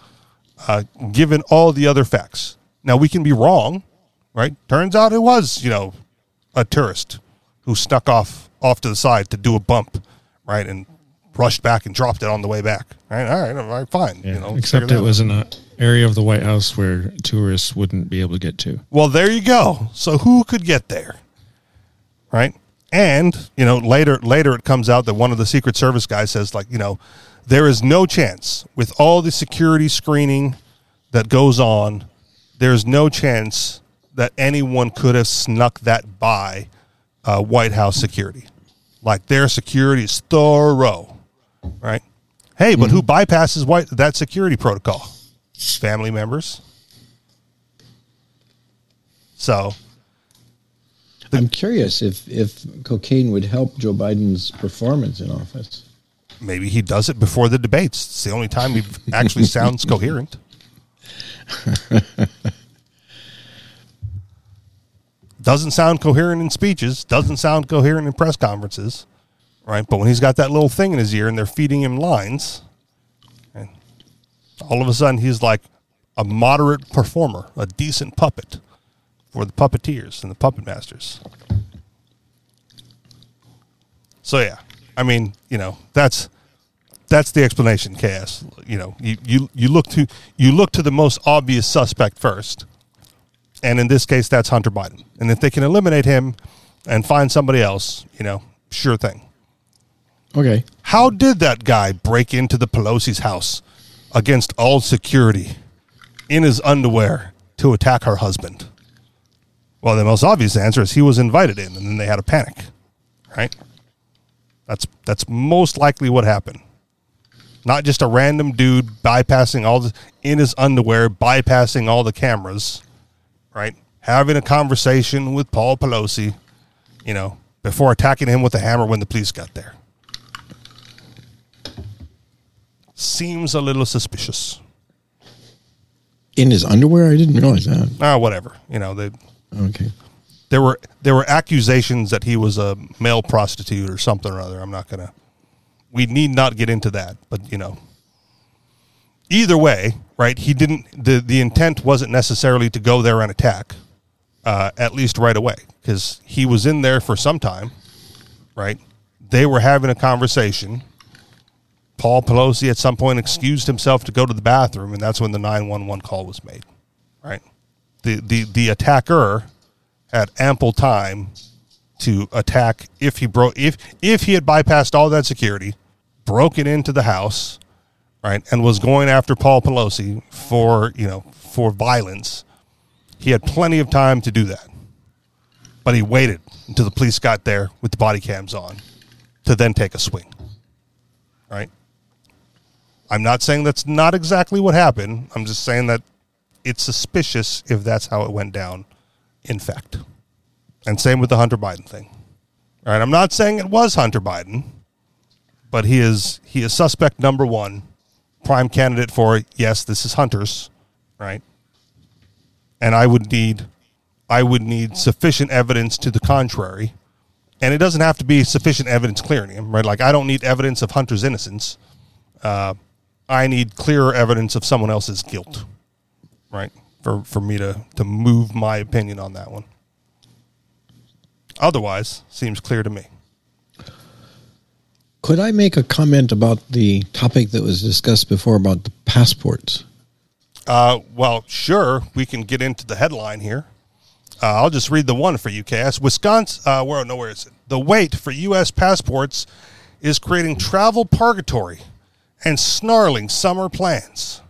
uh, given all the other facts. Now we can be wrong, right? Turns out it was you know a tourist who snuck off off to the side to do a bump, right, and rushed back and dropped it on the way back. Right? All right, all right fine. Yeah, You know, except it was in an area of the White House where tourists wouldn't be able to get to. Well, there you go. So who could get there? Right? And, you know, later later it comes out that one of the Secret Service guys says like, you know, there is no chance with all the security screening that goes on, there's no chance that anyone could have snuck that by uh, White House security. Like their security is thorough. right? Hey, but who bypasses what that security protocol? Family members. So I'm curious if if cocaine would help Joe Biden's performance in office. maybe he does it before the debates. It's the only time he actually sounds coherent. doesn't sound coherent in speeches, doesn't sound coherent in press conferences, right? But when he's got that little thing in his ear and they're feeding him lines, and all of a sudden he's like a moderate performer, a decent puppet for the puppeteers and the puppet masters. So yeah, I mean, you know, that's that's the explanation, KS. You know, you, you you look to you look to the most obvious suspect first, and in this case, that's Hunter Biden. And if they can eliminate him and find somebody else, you know, sure thing. Okay. How did that guy break into the Pelosi's house against all security in his underwear to attack her husband? Well, the most obvious answer is he was invited in, and then they had a panic, right? That's that's most likely what happened. Not just a random dude bypassing all the in his underwear, bypassing all the cameras, right? Having a conversation with Paul Pelosi, you know, before attacking him with a hammer when the police got there. Seems a little suspicious. In his underwear? I didn't realize that. Ah, whatever. You know, they Okay. there were there were accusations that he was a male prostitute or something or other. I'm not gonna. We need not get into that, but you know. Either way, right? He didn't. the The intent wasn't necessarily to go there and attack, uh, at least right away, because he was in there for some time, right? They were having a conversation. Paul Pelosi at some point excused himself to go to the bathroom, and that's when the nine one one call was made, right? The the the attacker had ample time to attack if he broke if if he had bypassed all that security, broken into the house, right, and was going after Paul Pelosi for you know for violence. He had plenty of time to do that, but he waited until the police got there with the body cams on, to then take a swing. Right. I'm not saying that's not exactly what happened. I'm just saying that it's suspicious if that's how it went down, in fact. And same with the Hunter Biden thing. All right, I'm not saying it was Hunter Biden, but he is he is suspect number one, prime candidate for yes, this is Hunter's, right? And I would need I would need sufficient evidence to the contrary. And it doesn't have to be sufficient evidence clearing him, right? Like I don't need evidence of Hunter's innocence. Uh, I need clearer evidence of someone else's guilt right? For for me to to move my opinion on that one. Otherwise, seems clear to me. Could I make a comment about the topic that was discussed before about the passports? Uh, well, sure, we can get into the headline here. Uh, I'll just read the one for you, KS. Wisconsin, uh, where, no, where is it? The wait for U.S. passports is creating travel purgatory and snarling summer plans.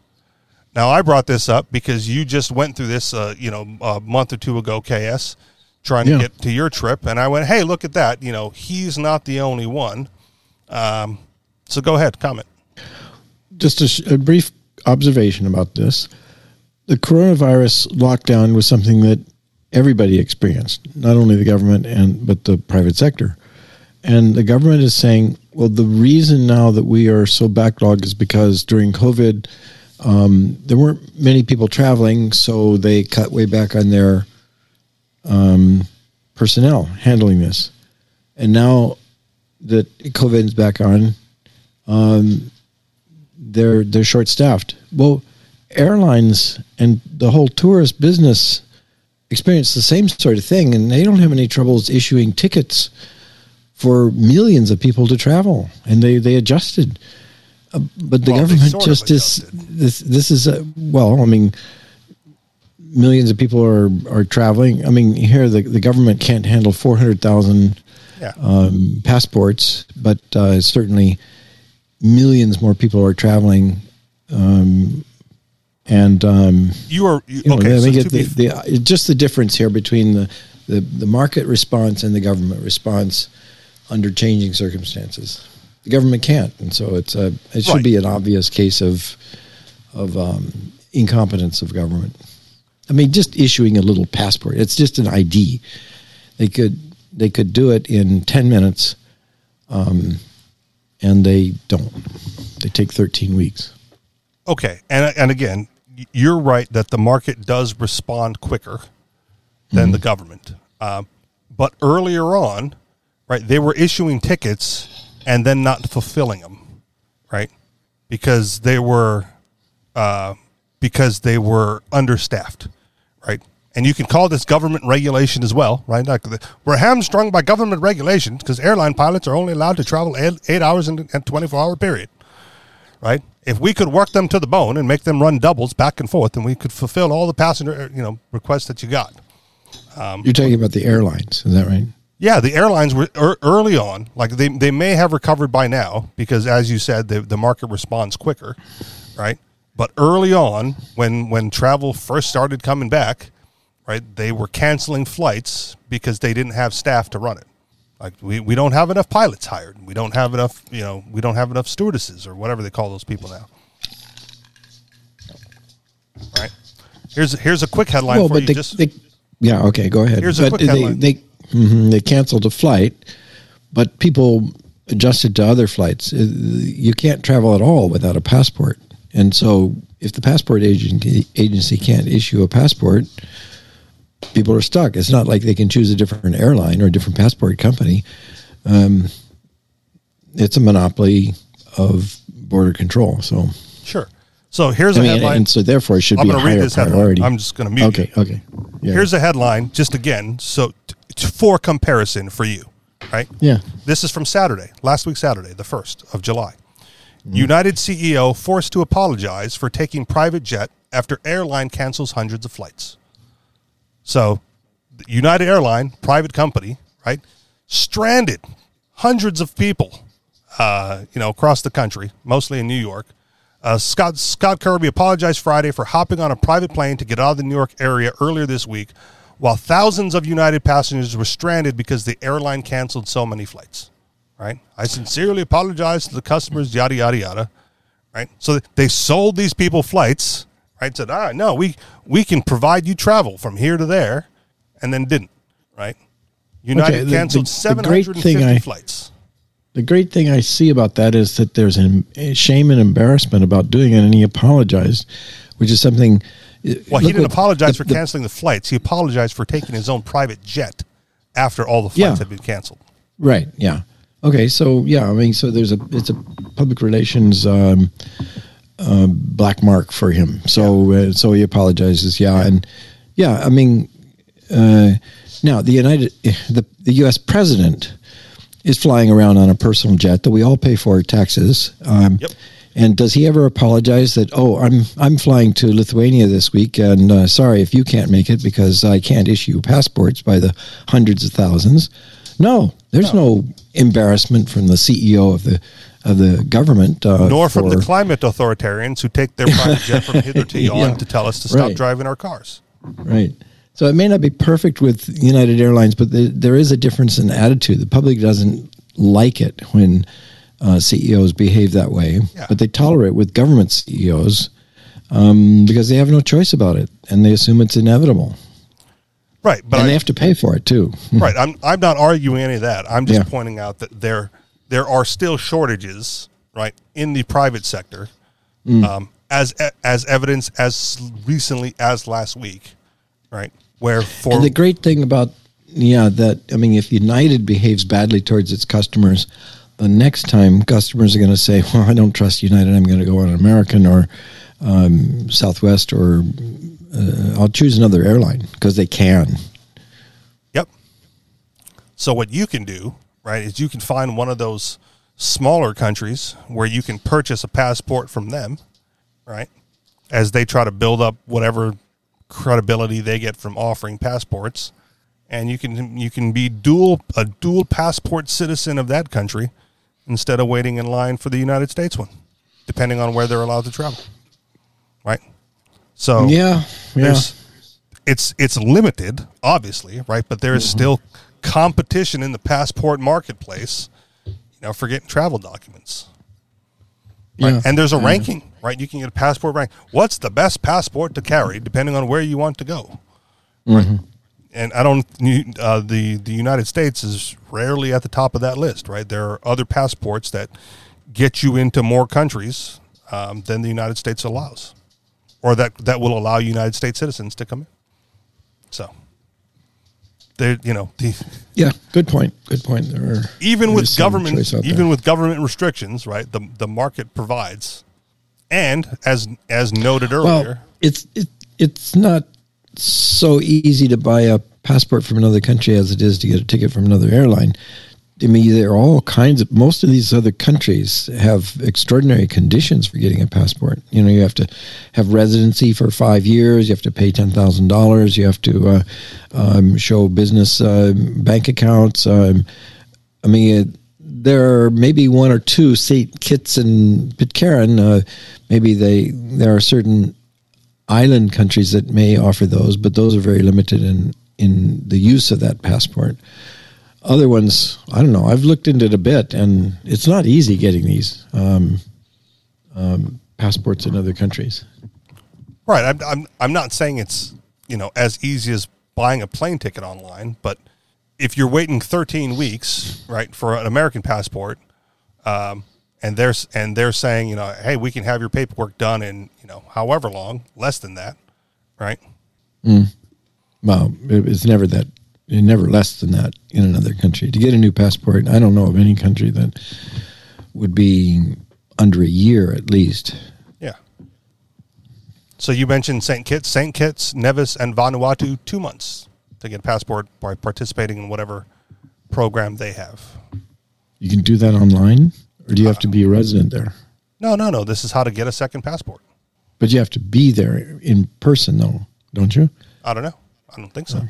Now, I brought this up because you just went through this, uh, you know, a month or two ago, KS, trying Yeah. to get to your trip, and I went, "Hey, look at that! You know, he's not the only one." Um, so go ahead, comment. Just a, sh- a brief observation about this. The coronavirus lockdown was something that everybody experienced, not only the government and but the private sector. And the government is saying, well, the reason now that we are so backlogged is because during COVID, um, there weren't many people traveling, so they cut way back on their um, personnel handling this. And now that COVID is back on, um, they're they're short staffed. Well, airlines and the whole tourist business experience the same sort of thing, and they don't have any troubles issuing tickets for millions of people to travel, and they they adjusted. Uh, but the Well, government just is this. This is a, well, I mean, millions of people are are traveling. I mean, here the the government can't handle four hundred thousand Yeah. um, passports, but uh, certainly millions more people are traveling. Um, and um, you are you, you know, okay. So the, the, just the difference here between the, the, the market response and the government response under changing circumstances. The government can't, and so it's a it should Right. be an obvious case of of um, incompetence of government. I mean, just issuing a little passport. It's just an ID. They could they could do it in ten minutes, um, and they don't. They take thirteen weeks. Okay, and and again, you're right that the market does respond quicker than the government. Um, but earlier on, right, they were issuing tickets and then not fulfilling them, right, because they were uh, because they were understaffed, right. And you can call this government regulation as well, right? Like the, we're hamstrung by government regulations because airline pilots are only allowed to travel eight, eight hours in a 24 hour period right? If we could work them to the bone and make them run doubles back and forth, then we could fulfill all the passenger, you know, requests that you got. You're talking about the airlines, is that right? Yeah, the airlines were er, early on, like they, they may have recovered by now because, as you said, the, the market responds quicker, right? But early on, when when travel first started coming back, right, they were canceling flights because they didn't have staff to run it. Like we, we don't have enough pilots hired. We don't have enough, you know, we don't have enough stewardesses or whatever they call those people now. Right. Here's here's a quick headline well, for but you. they, just they, yeah, okay, go ahead. Here's a quick they, headline. they mhm, they canceled a flight, but people adjusted to other flights. Uh, You can't travel at all without a passport, and so if the passport agency agency can't issue a passport, people are stuck. It's not like they can choose a different airline or a different passport company. Um, it's a monopoly of border control. So, sure. So here's I a mean, headline. and so therefore it should I'm be a read higher this headline. priority. I'm just going to mute okay, you. okay. Yeah. Here's a headline, just again, so t- t- for comparison for you, right? yeah. This is from Saturday, last week Saturday, the first of July. Mm. United CEO forced to apologize for taking private jet after airline cancels hundreds of flights. So, United Airline, private company, right, stranded hundreds of people, uh, you know, across the country, mostly in New York. Uh, Scott Scott Kirby apologized Friday for hopping on a private plane to get out of the New York area earlier this week, while thousands of United passengers were stranded because the airline canceled so many flights. Right? I sincerely apologize to the customers. Yada yada yada. Right? So they sold these people flights. Right? Said, right, no, we we can provide you travel from here to there, and then didn't. Right? United Okay, the- canceled the- the seven great hundred and thing fifty I- flights. The great thing I see about that is that there's an- shame and embarrassment about doing it, and he apologized, which is something. Well, he didn't what- apologize the- for the- canceling the flights. He apologized for taking his own private jet after all the flights Yeah. had been canceled. Right. Yeah. Okay. So yeah, I mean, so there's a it's a public relations um, uh, black mark for him. So uh, so he apologizes. Yeah, and yeah, I mean, uh, now the United the the U.S. president is flying around on a personal jet that we all pay for taxes. Um, Yep. And does he ever apologize that oh I'm I'm flying to Lithuania this week and uh, sorry if you can't make it because I can't issue passports by the hundreds of thousands? No, there's no, embarrassment from the CEO of the of the government, uh, Nor from the climate authoritarians who take their private jet from hither to yon Yeah. to tell us to stop Right. driving our cars. Right. So it may not be perfect with United Airlines, but the, there is a difference in attitude. The public doesn't like it when uh, CEOs behave that way, Yeah. but they tolerate with government CEOs um, because they have no choice about it and they assume it's inevitable. Right, but and I, they have to pay for it too. right, I'm I'm not arguing any of that. I'm just Yeah. pointing out that there there are still shortages, right, in the private sector, Mm. um, as as evidence as recently as last week, right, where for And the great thing about yeah that I mean, if United behaves badly towards its customers, the next time customers are going to say, "Well, I don't trust United. I'm going to go on American or um, Southwest, or uh, I'll choose another airline because they can." Yep. So what you can do, right, is you can find one of those smaller countries where you can purchase a passport from them, right? As they try to build up whatever credibility they get from offering passports, and you can you can be dual a dual passport citizen of that country instead of waiting in line for the United States one, depending on where they're allowed to travel. Right? So Yeah, yeah. it's it's limited obviously right but there is Mm-hmm. still competition in the passport marketplace you know, for getting travel documents. Right? Yeah. And there's a ranking, right? You can get a passport rank. What's the best passport to carry, depending on where you want to go? Right. And I don't. Uh, the the United States is rarely at the top of that list, right? There are other passports that get you into more countries um, than the United States allows, or that that will allow United States citizens to come in. So, there, you know, the, Yeah, good point. Good point. There are even with government even there. with government restrictions right the the market provides and as as noted earlier well, it's it, it's not so easy to buy a passport from another country as it is to get a ticket from another airline. I mean, there are all kinds of. Most of these other countries have extraordinary conditions for getting a passport. You know, you have to have residency for five years. You have to pay ten thousand dollars. You have to uh, um, show business uh, bank accounts. Um, I mean, there are maybe one or two St. Kitts and Pitcairn. Uh, maybe they there are certain island countries that may offer those, but those are very limited in in the use of that passport. Other ones, I don't know. I've looked into it a bit, and it's not easy getting these um, um, passports in other countries. right I'm, I'm i'm not saying it's you know as easy as buying a plane ticket online but if you're waiting 13 weeks right for an american passport um, and they're and they're saying you know hey we can have your paperwork done in you know however long less than that right Well, it's never that, never less than that in another country. To get a new passport, I don't know of any country that would be under a year at least. Yeah. So you mentioned St. Kitts, St. Kitts, Nevis, and Vanuatu, two months to get a passport by participating in whatever program they have. You can do that online, or do you have to be a resident there? No, no, no. This is how to get a second passport. But you have to be there in person, though, don't you? I don't know. I don't think so.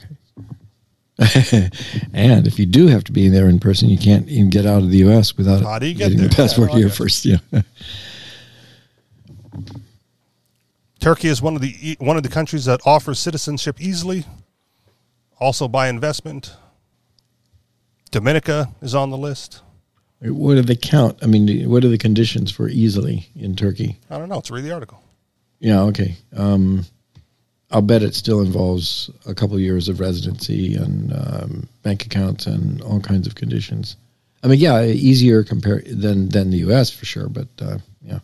and if you do have to be there in person, you can't even get out of the U.S. without How do you get getting there? the passport Yeah, here first. Yeah. Turkey is one of the one of the countries that offers citizenship easily, also by investment. Dominica is on the list. what do they count? I mean, what are the conditions for easily in Turkey? I don't know. Let's read the article. Yeah, okay. Um, I'll bet it still involves a couple years of residency and um, bank accounts and all kinds of conditions. I mean, yeah, easier compare than than the U.S. for sure, but uh, yeah,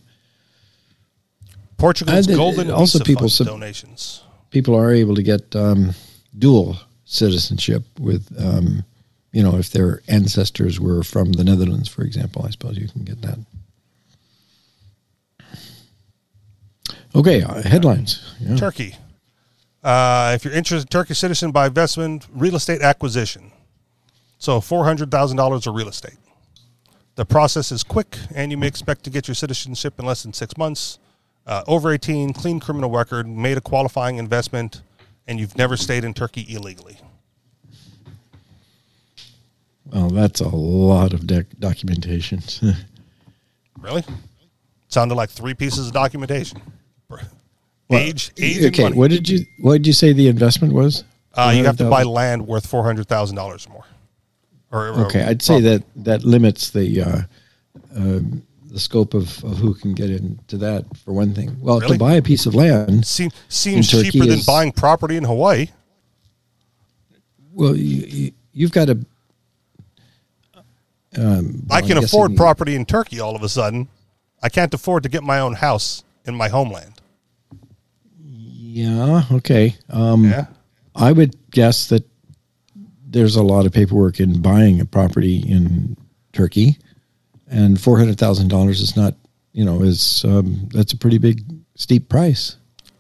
Portugal's golden also visa people fund donations. people are able to get um, dual citizenship with, um, you know, if their ancestors were from the Netherlands, for example. I suppose you can get that. Okay, uh, headlines. Yeah. Turkey. Uh, if you're interested, Turkish citizen by investment, real estate acquisition. So four hundred thousand dollars of real estate. The process is quick, and you may expect to get your citizenship in less than six months. Uh, over eighteen, clean criminal record, made a qualifying investment, and you've never stayed in Turkey illegally. Well, that's a lot of doc- documentation. Really? Sounded like three pieces of documentation. age, age, okay, what did you what did you say the investment was? Uh, you have to buy land worth four hundred thousand dollars or more. Or, or- Okay, I'd say that that limits the uh, um, the scope of, of who can get into that for one thing. Well, Really? to buy a piece of land, Seem, seems cheaper than is- buying property in Hawaii. well, you, you've got to. Um, I well, can guess afford you- property in Turkey all of a sudden. I can't afford to get my own house in my homeland. Yeah. Okay. Um, Yeah. I would guess that there's a lot of paperwork in buying a property in Turkey, and four hundred thousand dollars is not, you know, is um, that's a pretty big steep price.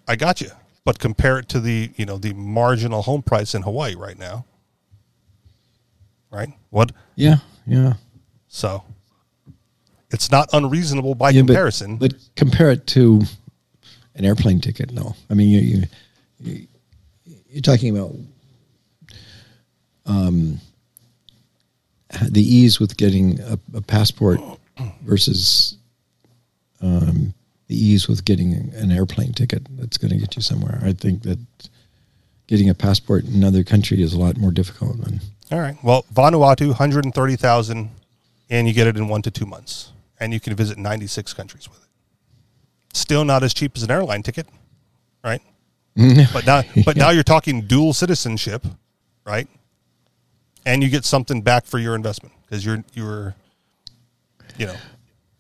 I got you. But compare it to the, you know, the marginal home price in Hawaii right now. Right? What? Yeah. Yeah. So it's not unreasonable by Yeah, comparison. But, compare it to an airplane ticket. No, I mean you, you, you you're talking about um, the ease with getting a, a passport versus um, the ease with getting an airplane ticket. That's going to get you somewhere. I think that getting a passport in another country is a lot more difficult than. all right. Well, Vanuatu, 130,000 and you get it in one to two months, and you can visit 96 countries with it. Still not as cheap as an airline ticket, right? but now, but now you're talking dual citizenship, right? And you get something back for your investment because you're you're, you know,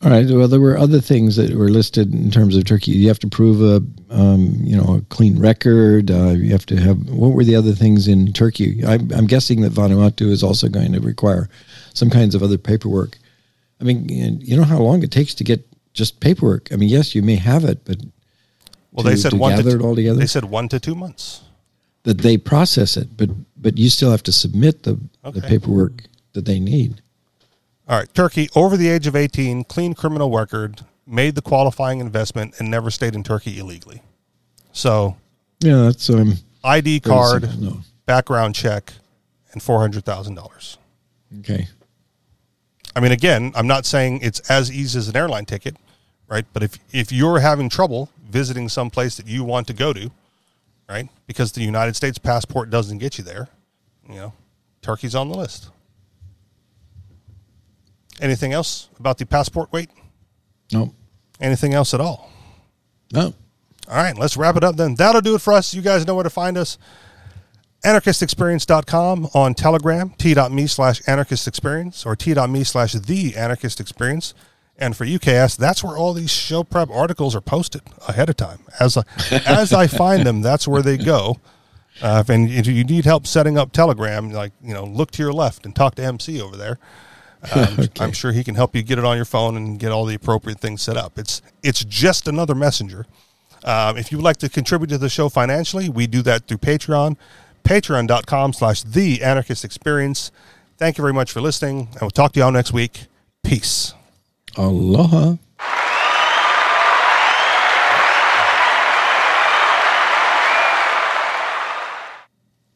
All right. Well, there were other things that were listed in terms of Turkey. You have to prove a, um, you know, a clean record. Uh, you have to have. What were the other things in Turkey? I'm, I'm guessing that Vanuatu is also going to require some kinds of other paperwork. I mean, you know how long it takes to get just paperwork. I mean, yes, you may have it, but well To- they said to one to it all together? They said one to two months. that they process it. But but you still have to submit the the paperwork that they need. All right, Turkey, over the age of 18, clean criminal record, made the qualifying investment, and never stayed in Turkey illegally. So, Yeah, that's um. ID card, no. background check, and $400,000. Okay. I mean, again, I'm not saying it's as easy as an airline ticket, right? But if, if you're having trouble visiting some place that you want to go to, right, because the United States passport doesn't get you there, you know, Turkey's on the list. Anything else about the passport wait? No. Anything else at all? No. All right, let's wrap it up then. That'll do it for us. You guys know where to find us. Anarchistexperience.com on Telegram, t.me slash anarchistexperience or t.me slash the anarchist experience. And for UKS, that's where all these show prep articles are posted ahead of time. As I, as I find them, that's where they go. Uh, if and if you need help setting up Telegram, like you know, look to your left and talk to MC over there. Um, I'm sure he can help you get it on your phone and get all the appropriate things set up. It's it's just another messenger. Um, if you would like to contribute to the show financially, we do that through Patreon, patreon.com slash the anarchist experience. Thank you very much for listening, and we'll talk to y'all next week. Peace. Aloha.